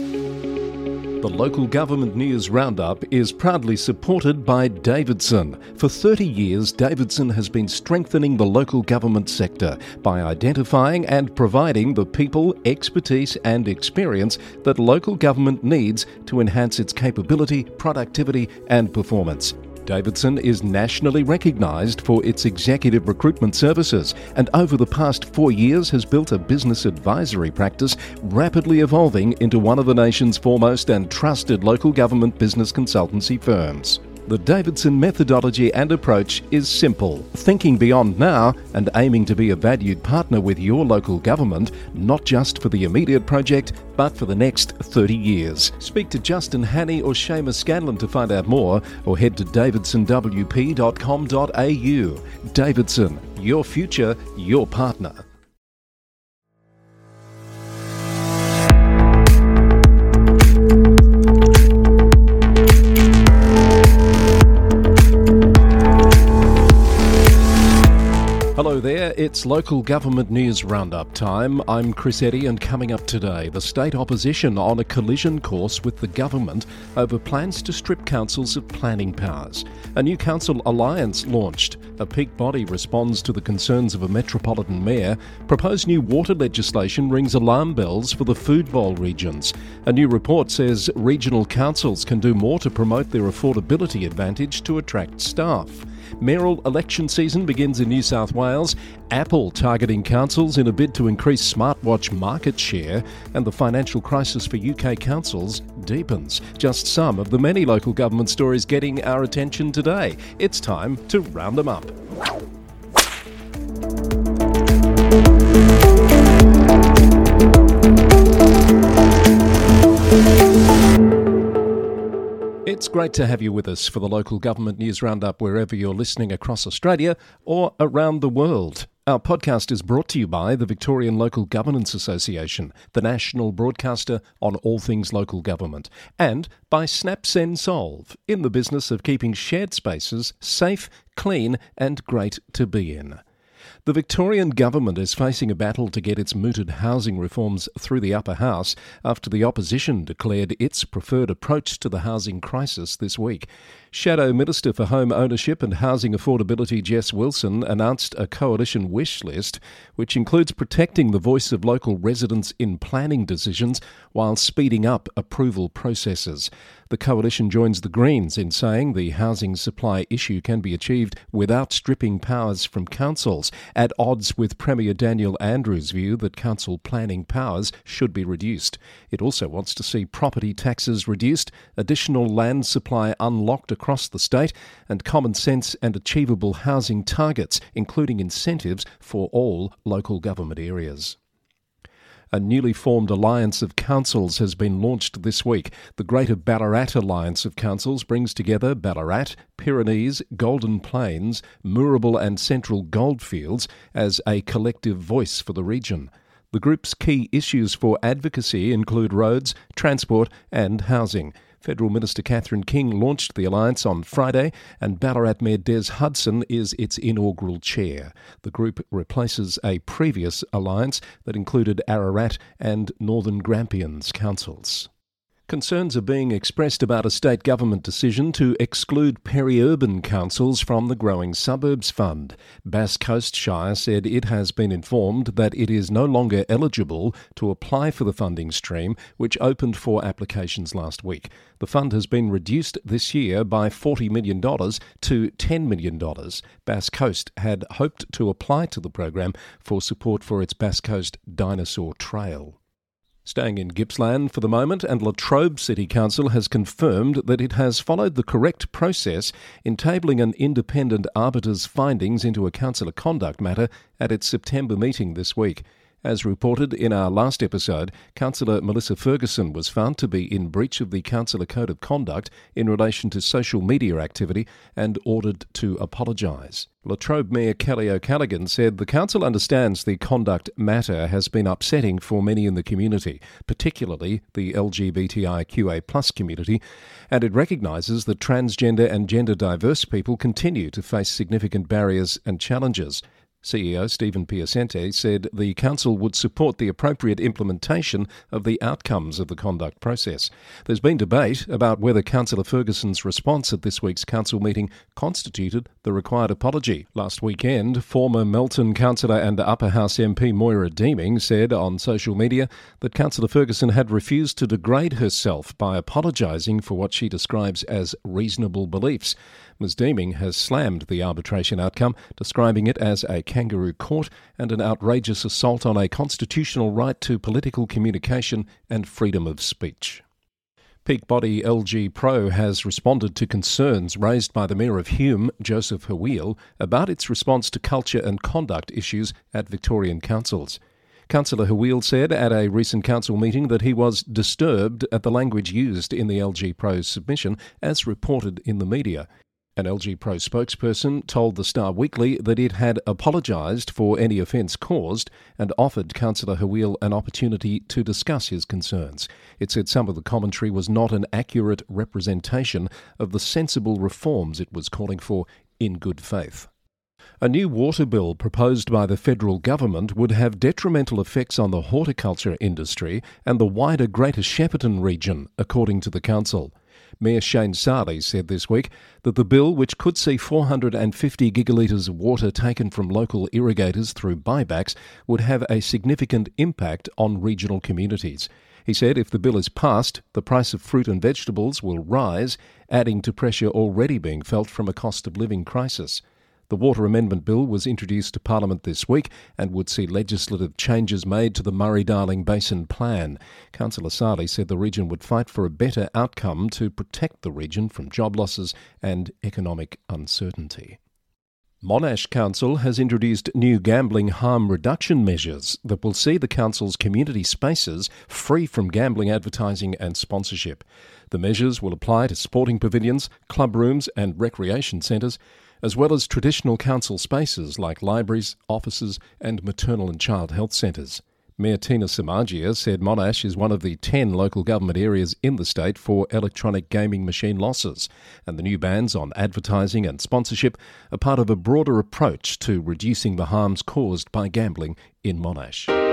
The local government news roundup is proudly supported by Davidson. For 30 years, Davidson has been strengthening the local government sector by identifying and providing the people, expertise, and experience that local government needs to enhance its capability, productivity, and performance. Davidson is nationally recognised for its executive recruitment services and over the past four years has built a business advisory practice rapidly evolving into one of the nation's foremost and trusted local government business consultancy firms. The Davidson methodology and approach is simple thinking beyond now and aiming to be a valued partner with your local government, not just for the immediate project, but for the next 30 years. Speak to Justin Hannay or Seamus Scanlon to find out more, or head to davidsonwp.com.au. Davidson, your future, your partner. It's local government news roundup time. I'm Chris Eddy, and coming up today, the state opposition on a collision course with the government over plans to strip councils of planning powers. A new council alliance launched. A peak body responds to the concerns of a metropolitan mayor. Proposed new water legislation rings alarm bells for the food bowl regions. A new report says regional councils can do more to promote their affordability advantage to attract staff. Mayoral election season begins in New South Wales. Apple targeting councils in a bid to increase smartwatch market share, and the financial crisis for UK councils deepens. Just some of the many local government stories getting our attention today. It's time to round them up. It's great to have you with us for the local government news roundup wherever you're listening across Australia or around the world. Our podcast is brought to you by the Victorian Local Governance Association, the national broadcaster on all things local government, and by SnapSend Solve, in the business of keeping shared spaces safe, clean, and great to be in. The Victorian government is facing a battle to get its mooted housing reforms through the upper house after the opposition declared its preferred approach to the housing crisis this week. Shadow Minister for Home Ownership and Housing Affordability Jess Wilson announced a coalition wish list which includes protecting the voice of local residents in planning decisions while speeding up approval processes. The coalition joins the Greens in saying the housing supply issue can be achieved without stripping powers from councils, at odds with Premier Daniel Andrews' view that council planning powers should be reduced. It also wants to see property taxes reduced, additional land supply unlocked across the state, and common sense and achievable housing targets, including incentives for all local government areas. A newly formed alliance of councils has been launched this week. The Greater Ballarat Alliance of Councils brings together Ballarat, Pyrenees, Golden Plains, Moorabool, and Central Goldfields as a collective voice for the region. The group's key issues for advocacy include roads, transport, and housing. Federal Minister Catherine King launched the alliance on Friday, and Ballarat Mayor Des Hudson is its inaugural chair. The group replaces a previous alliance that included Ararat and Northern Grampians councils. Concerns are being expressed about a state government decision to exclude peri-urban councils from the Growing Suburbs Fund. Bass Coast Shire said it has been informed that it is no longer eligible to apply for the funding stream, which opened for applications last week. The fund has been reduced this year by $40 million to $10 million. Bass Coast had hoped to apply to the program for support for its Bass Coast Dinosaur Trail. Staying in Gippsland for the moment, and Latrobe City Council has confirmed that it has followed the correct process in tabling an independent arbiter's findings into a councillor conduct matter at its September meeting this week. As reported in our last episode, Councillor Melissa Ferguson was found to be in breach of the Councillor Code of Conduct in relation to social media activity and ordered to apologise. Latrobe Mayor Kelly O'Callaghan said the council understands the conduct matter has been upsetting for many in the community, particularly the LGBTIQA plus community, and it recognises that transgender and gender diverse people continue to face significant barriers and challenges. CEO Stephen Piasente said the Council would support the appropriate implementation of the outcomes of the conduct process. There's been debate about whether Councillor Ferguson's response at this week's Council meeting constituted the required apology. Last weekend, former Melton Councillor and Upper House MP Moira Deeming said on social media that Councillor Ferguson had refused to degrade herself by apologising for what she describes as reasonable beliefs. Ms. Deeming has slammed the arbitration outcome, describing it as a kangaroo court and an outrageous assault on a constitutional right to political communication and freedom of speech. Peak body LG Pro has responded to concerns raised by the Mayor of Hume, Joseph Haweil, about its response to culture and conduct issues at Victorian councils. Councillor Haweil said at a recent council meeting that he was disturbed at the language used in the LG Pro's submission, as reported in the media. An LG Pro spokesperson told the Star Weekly that it had apologised for any offence caused and offered Councillor Haweil an opportunity to discuss his concerns. It said some of the commentary was not an accurate representation of the sensible reforms it was calling for in good faith. A new water bill proposed by the federal government would have detrimental effects on the horticulture industry and the wider Greater Shepparton region, according to the council. Mayor Shane Sali said this week that the bill, which could see 450 gigalitres of water taken from local irrigators through buybacks, would have a significant impact on regional communities. He said if the bill is passed, the price of fruit and vegetables will rise, adding to pressure already being felt from a cost of living crisis. The Water Amendment Bill was introduced to Parliament this week and would see legislative changes made to the Murray Darling Basin Plan. Councillor Sali said the region would fight for a better outcome to protect the region from job losses and economic uncertainty. Monash Council has introduced new gambling harm reduction measures that will see the council's community spaces free from gambling advertising and sponsorship. The measures will apply to sporting pavilions, club rooms, and recreation centres as well as traditional council spaces like libraries, offices, and maternal and child health centres. Mayor Tina Samardzija said Monash is one of the 10 local government areas in the state for electronic gaming machine losses, and the new bans on advertising and sponsorship are part of a broader approach to reducing the harms caused by gambling in Monash.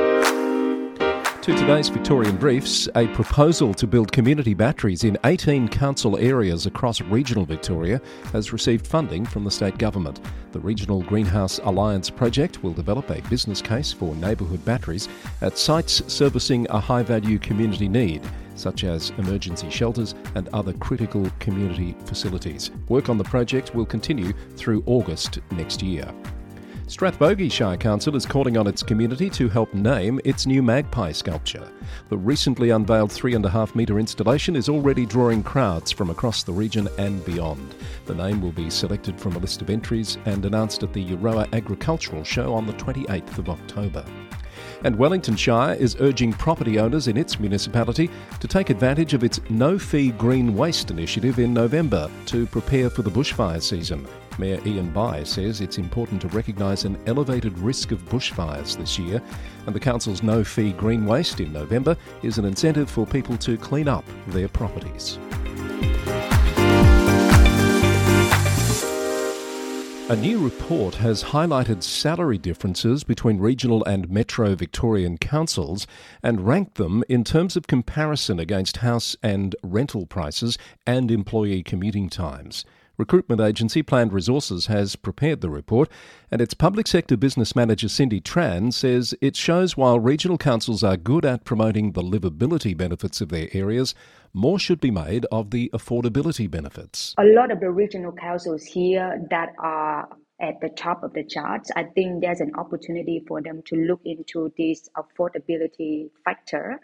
To today's Victorian Briefs, a proposal to build community batteries in 18 council areas across regional Victoria has received funding from the state government. The Regional Greenhouse Alliance project will develop a business case for neighbourhood batteries at sites servicing a high value community need such as emergency shelters and other critical community facilities. Work on the project will continue through August next year. Strathbogie Shire Council is calling on its community to help name its new magpie sculpture. The recently unveiled three and a half metre installation is already drawing crowds from across the region and beyond. The name will be selected from a list of entries and announced at the Euroa Agricultural Show on the 28th of October. And Wellington Shire is urging property owners in its municipality to take advantage of its no fee green waste initiative in November to prepare for the bushfire season. Mayor Ian Bye says it's important to recognise an elevated risk of bushfires this year, and the Council's no fee green waste in November is an incentive for people to clean up their properties. A new report has highlighted salary differences between regional and metro Victorian councils and ranked them in terms of comparison against house and rental prices and employee commuting times. Recruitment agency Planned Resources has prepared the report, and its public sector business manager Cindy Tran says it shows while regional councils are good at promoting the livability benefits of their areas, more should be made of the affordability benefits. A lot of the regional councils here that are at the top of the charts, I think there's an opportunity for them to look into this affordability factor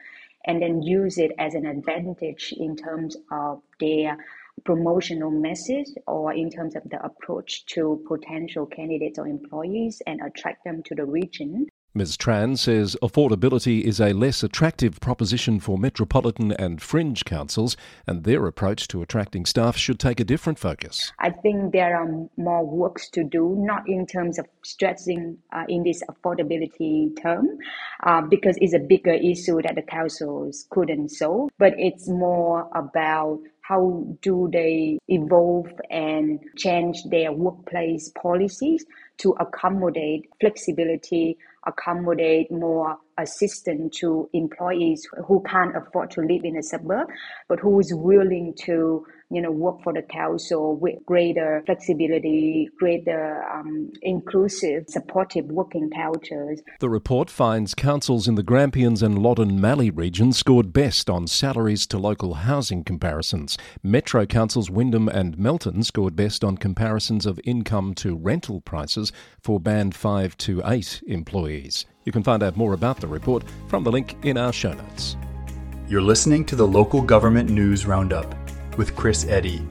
and then use it as an advantage in terms of their promotional message or in terms of the approach to potential candidates or employees and attract them to the region. Ms. Tran says affordability is a less attractive proposition for metropolitan and fringe councils, and their approach to attracting staff should take a different focus. I think there are more works to do, not in terms of stressing uh, in this affordability term, uh, because it's a bigger issue that the councils couldn't solve, but it's more about how do they evolve and change their workplace policies to accommodate flexibility, accommodate more assistance to employees who can't afford to live in a suburb, but who is willing to you know, work for the council with greater flexibility, greater um, inclusive, supportive working cultures. The report finds councils in the Grampians and Loddon Mallee region scored best on salaries to local housing comparisons. Metro councils Wyndham and Melton scored best on comparisons of income to rental prices for band 5 to 8 employees. You can find out more about the report from the link in our show notes. You're listening to the Local Government News Roundup with Chris Eddy.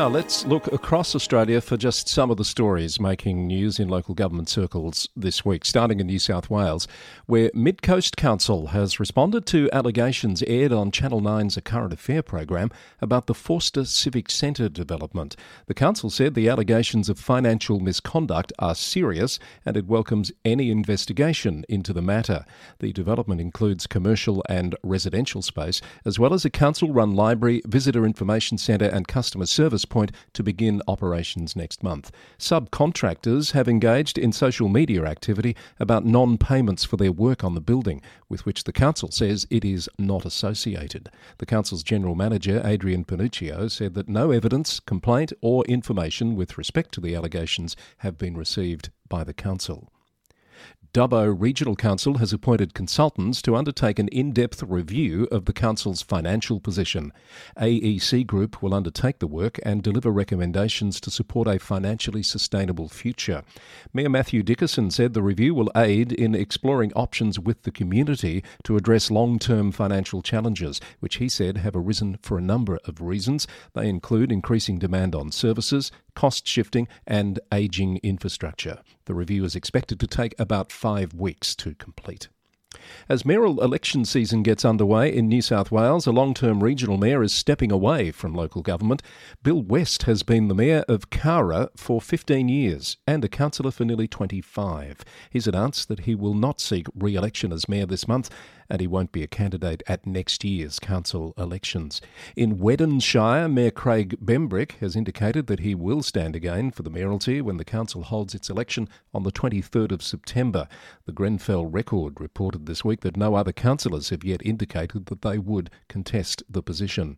Now, let's look across Australia for just some of the stories making news in local government circles this week, starting in New South Wales, where Mid Coast Council has responded to allegations aired on Channel 9's A Current Affair program about the Forster Civic Centre development. The council said the allegations of financial misconduct are serious and it welcomes any investigation into the matter. The development includes commercial and residential space, as well as a council run library, visitor information centre, and customer service Point to begin operations next month. Subcontractors have engaged in social media activity about non payments for their work on the building, with which the council says it is not associated. The council's general manager, Adrian Panuccio, said that no evidence, complaint, or information with respect to the allegations have been received by the council. Dubbo Regional Council has appointed consultants to undertake an in depth review of the Council's financial position. AEC Group will undertake the work and deliver recommendations to support a financially sustainable future. Mayor Matthew Dickerson said the review will aid in exploring options with the community to address long term financial challenges, which he said have arisen for a number of reasons. They include increasing demand on services, cost shifting, and ageing infrastructure. The review is expected to take about five weeks to complete. As mayoral election season gets underway in New South Wales, a long term regional mayor is stepping away from local government. Bill West has been the mayor of Cowra for 15 years and a councillor for nearly 25. He's announced that he will not seek re election as mayor this month and he won't be a candidate at next year's council elections. In Weddin Shire, Mayor Craig Bembrick has indicated that he will stand again for the mayoralty when the council holds its election on the 23rd of September. The Grenfell Record reported this week that no other councillors have yet indicated that they would contest the position.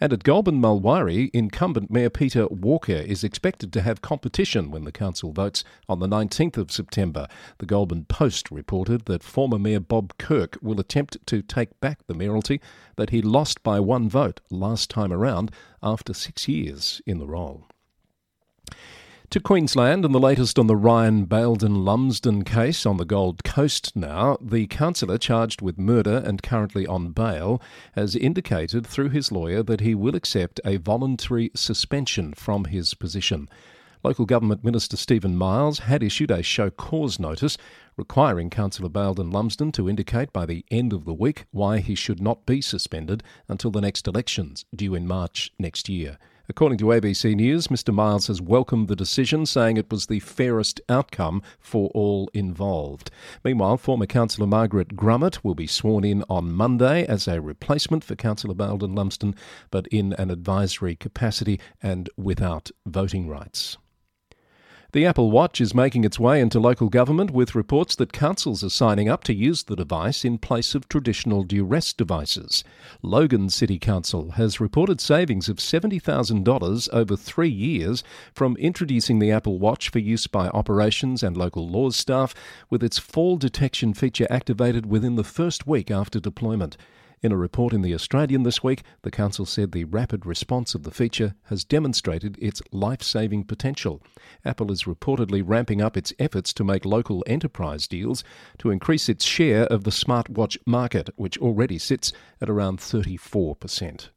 And at Goulburn Mulwaree, incumbent Mayor Peter Walker is expected to have competition when the council votes on the 19th of September. The Goulburn Post reported that former Mayor Bob Kirk will attempt to take back the mayoralty that he lost by one vote last time around after six years in the role. To Queensland and the latest on the Ryan Bayldon Lumsden case on the Gold Coast now, the councillor charged with murder and currently on bail has indicated through his lawyer that he will accept a voluntary suspension from his position. Local Government Minister Steven Miles had issued a show cause notice requiring Councillor Bayldon Lumsden to indicate by the end of the week why he should not be suspended until the next elections, due in March next year. According to ABC News, Mr. Miles has welcomed the decision, saying it was the fairest outcome for all involved. Meanwhile, former Councillor Margaret Grummitt will be sworn in on Monday as a replacement for Councillor Bayldon Lumsden, but in an advisory capacity and without voting rights. The Apple Watch is making its way into local government with reports that councils are signing up to use the device in place of traditional duress devices. Logan City Council has reported savings of $70,000 over three years from introducing the Apple Watch for use by operations and local laws staff, with its fall detection feature activated within the first week after deployment. In a report in The Australian this week, the Council said the rapid response of the feature has demonstrated its life saving potential. Apple is reportedly ramping up its efforts to make local enterprise deals to increase its share of the smartwatch market, which already sits at around 34%.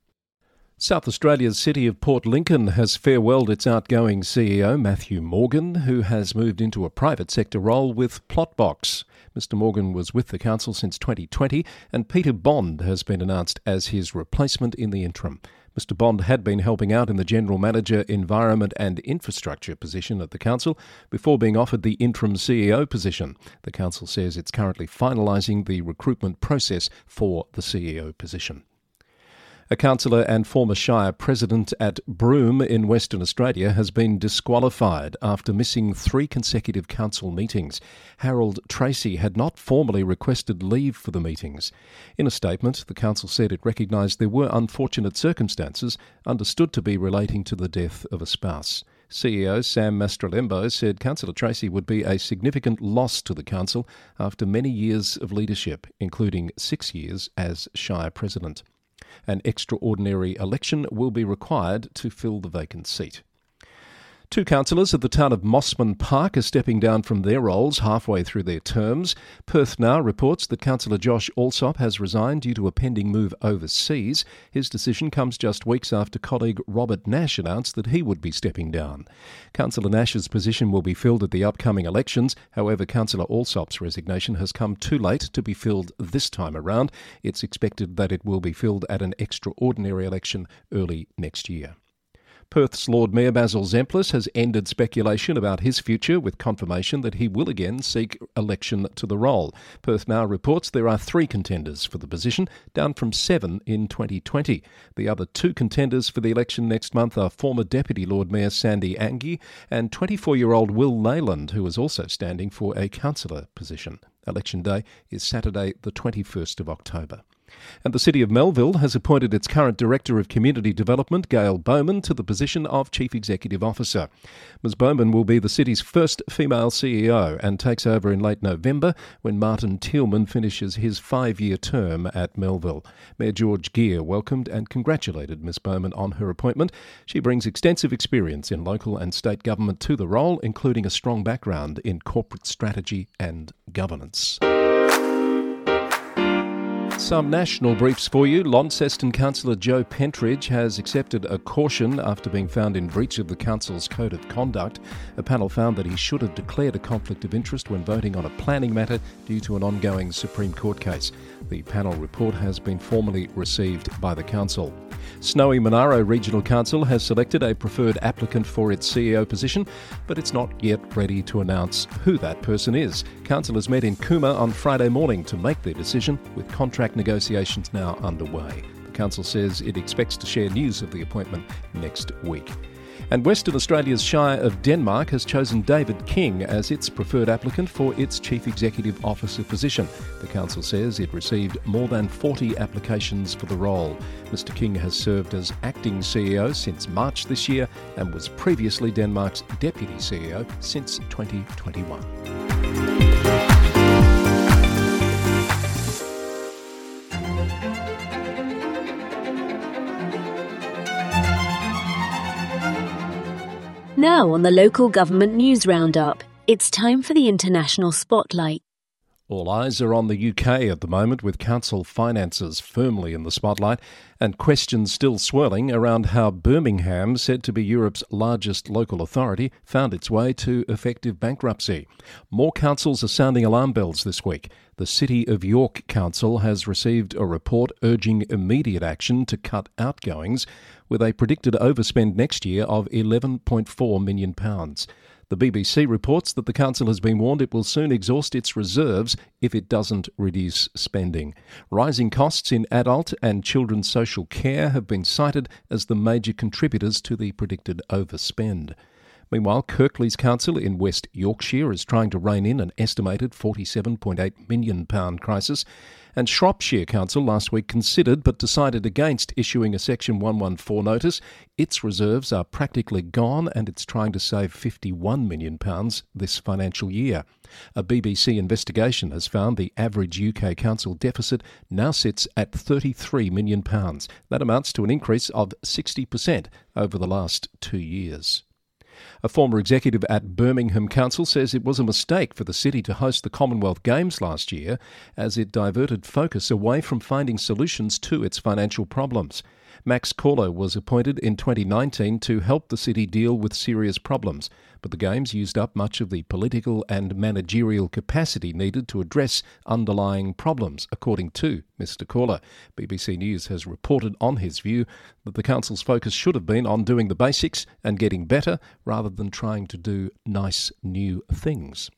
South Australia's city of Port Lincoln has farewelled its outgoing CEO, Matthew Morgan, who has moved into a private sector role with Plotbox. Mr. Morgan was with the council since 2020, and Peter Bond has been announced as his replacement in the interim. Mr. Bond had been helping out in the General Manager, Environment and Infrastructure position at the Council before being offered the interim CEO position. The Council says it's currently finalising the recruitment process for the CEO position. A councillor and former Shire president at Broome in Western Australia has been disqualified after missing three consecutive council meetings. Harold Tracey had not formally requested leave for the meetings. In a statement, the council said it recognised there were unfortunate circumstances understood to be relating to the death of a spouse. CEO Sam Mastrolembo said Councillor Tracey would be a significant loss to the council after many years of leadership, including six years as Shire President. An extraordinary election will be required to fill the vacant seat. Two councillors at the town of Mosman Park are stepping down from their roles halfway through their terms. Perth Now reports that Councillor Josh Allsop has resigned due to a pending move overseas. His decision comes just weeks after colleague Robert Nash announced that he would be stepping down. Councillor Nash's position will be filled at the upcoming elections. However, Councillor Allsop's resignation has come too late to be filled this time around. It's expected that it will be filled at an extraordinary election early next year. Perth's Lord Mayor Basil Zempilas has ended speculation about his future with confirmation that he will again seek election to the role. Perth now reports there are three contenders for the position, down from seven in 2020. The other two contenders for the election next month are former Deputy Lord Mayor Sandy Anghie and 24 year old Will Leyland, who is also standing for a councillor position. Election day is Saturday, the 21st of October. And the City of Melville has appointed its current Director of Community Development, Gail Bowman, to the position of Chief Executive Officer. Ms. Bowman will be the city's first female CEO and takes over in late November when Martin Tieleman finishes his five year term at Melville. Mayor George Gear welcomed and congratulated Ms. Bowman on her appointment. She brings extensive experience in local and state government to the role, including a strong background in corporate strategy and governance. Some national briefs for you. Launceston Councillor Joe Pentridge has accepted a caution after being found in breach of the Council's Code of Conduct. A panel found that he should have declared a conflict of interest when voting on a planning matter due to an ongoing Supreme Court case. The panel report has been formally received by the Council. Snowy Monaro Regional Council has selected a preferred applicant for its CEO position, but it's not yet ready to announce who that person is. Councillors met in Cooma on Friday morning to make their decision, with contract negotiations now underway. The Council says it expects to share news of the appointment next week. And Western Australia's Shire of Denmark has chosen David King as its preferred applicant for its Chief Executive Officer position. The Council says it received more than 40 applications for the role. Mr. King has served as acting CEO since March this year and was previously Denmark's Deputy CEO since 2021. Now, on the local government news roundup, it's time for the international spotlight. All eyes are on the UK at the moment, with council finances firmly in the spotlight, and questions still swirling around how Birmingham, said to be Europe's largest local authority, found its way to effective bankruptcy. More councils are sounding alarm bells this week. The City of York Council has received a report urging immediate action to cut outgoings, with a predicted overspend next year of £11.4 million. The BBC reports that the council has been warned it will soon exhaust its reserves if it doesn't reduce spending. Rising costs in adult and children's social care have been cited as the major contributors to the predicted overspend. Meanwhile, Kirklees Council in West Yorkshire is trying to rein in an estimated £47.8 million crisis, and Shropshire Council last week considered but decided against issuing a Section 114 notice. Its reserves are practically gone and it's trying to save £51 million this financial year. A BBC investigation has found the average UK council deficit now sits at £33 million. That amounts to an increase of 60% over the last two years. A former executive at Birmingham Council says it was a mistake for the city to host the Commonwealth Games last year as it diverted focus away from finding solutions to its financial problems. Max Corler was appointed in 2019 to help the city deal with serious problems, but the Games used up much of the political and managerial capacity needed to address underlying problems, according to Mr. Corler. BBC News has reported on his view that the Council's focus should have been on doing the basics and getting better rather than trying to do nice new things.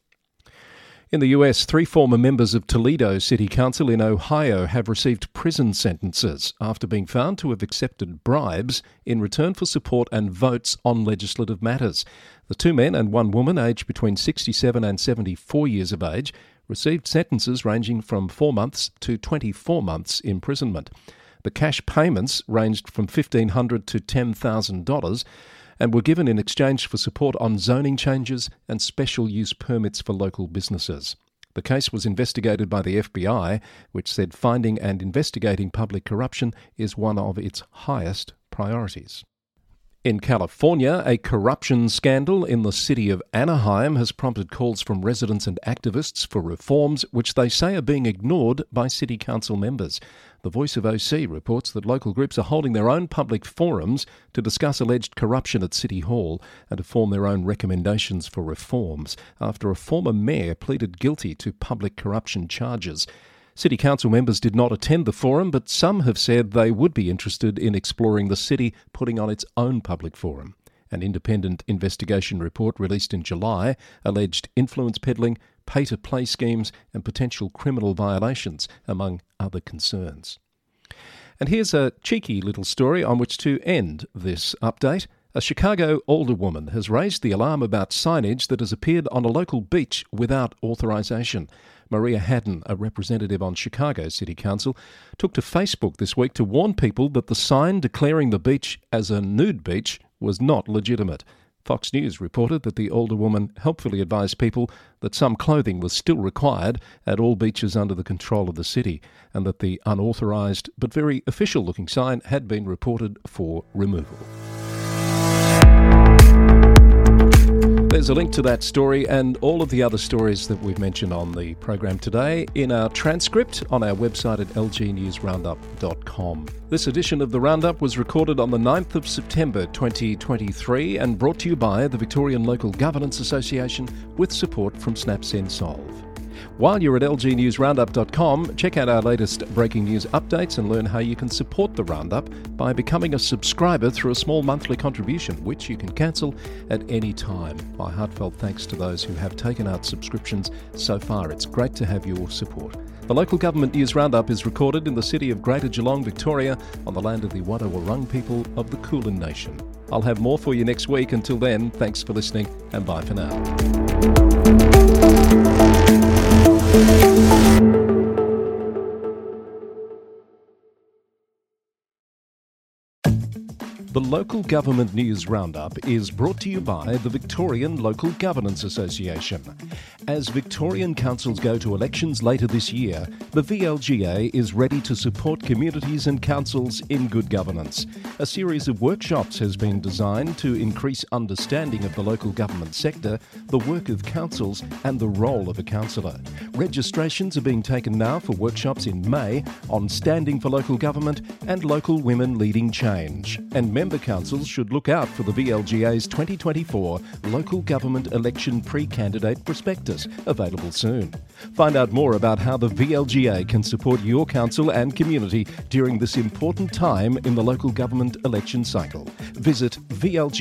In the US, three former members of Toledo City Council in Ohio have received prison sentences after being found to have accepted bribes in return for support and votes on legislative matters. The two men and one woman, aged between 67 and 74 years of age, received sentences ranging from four months to 24 months imprisonment. The cash payments ranged from 1,500 to $10,000 and were given in exchange for support on zoning changes and special use permits for local businesses. The case was investigated by the FBI, which said finding and investigating public corruption is one of its highest priorities. In California, a corruption scandal in the city of Anaheim has prompted calls from residents and activists for reforms which they say are being ignored by city council members. The Voice of OC reports that local groups are holding their own public forums to discuss alleged corruption at City Hall and to form their own recommendations for reforms after a former mayor pleaded guilty to public corruption charges. City Council members did not attend the forum, but some have said they would be interested in exploring the city putting on its own public forum. An independent investigation report released in July alleged influence peddling, pay to play schemes, and potential criminal violations, among other concerns. And here's a cheeky little story on which to end this update. A Chicago alderwoman has raised the alarm about signage that has appeared on a local beach without authorization. Maria Hadden, a representative on Chicago City Council, took to Facebook this week to warn people that the sign declaring the beach as a nude beach was not legitimate. Fox News reported that the older woman helpfully advised people that some clothing was still required at all beaches under the control of the city, and that the unauthorised but very official looking sign had been reported for removal. There's a link to that story and all of the other stories that we've mentioned on the program today in our transcript on our website at lgnewsroundup.com. This edition of the Roundup was recorded on the 9th of September 2023 and brought to you by the Victorian Local Governance Association with support from SnapSend Solve. While you're at lgnewsroundup.com, check out our latest breaking news updates and learn how you can support the Roundup by becoming a subscriber through a small monthly contribution, which you can cancel at any time. My heartfelt thanks to those who have taken out subscriptions so far. It's great to have your support. The local government news roundup is recorded in the city of Greater Geelong, Victoria, on the land of the Wadawurrung people of the Kulin Nation. I'll have more for you next week. Until then, thanks for listening and bye for now. Thank you. The Local Government News Roundup is brought to you by the Victorian Local Governance Association. As Victorian councils go to elections later this year, the VLGA is ready to support communities and councils in good governance. A series of workshops has been designed to increase understanding of the local government sector, the work of councils, and the role of a councillor. Registrations are being taken now for workshops in May on standing for local government and local women leading change. And member councils should look out for the VLGA's 2024 Local Government Election Pre-Candidate Prospectus, available soon. Find out more about how the VLGA can support your council and community during this important time in the local government election cycle. Visit vlga.org.au.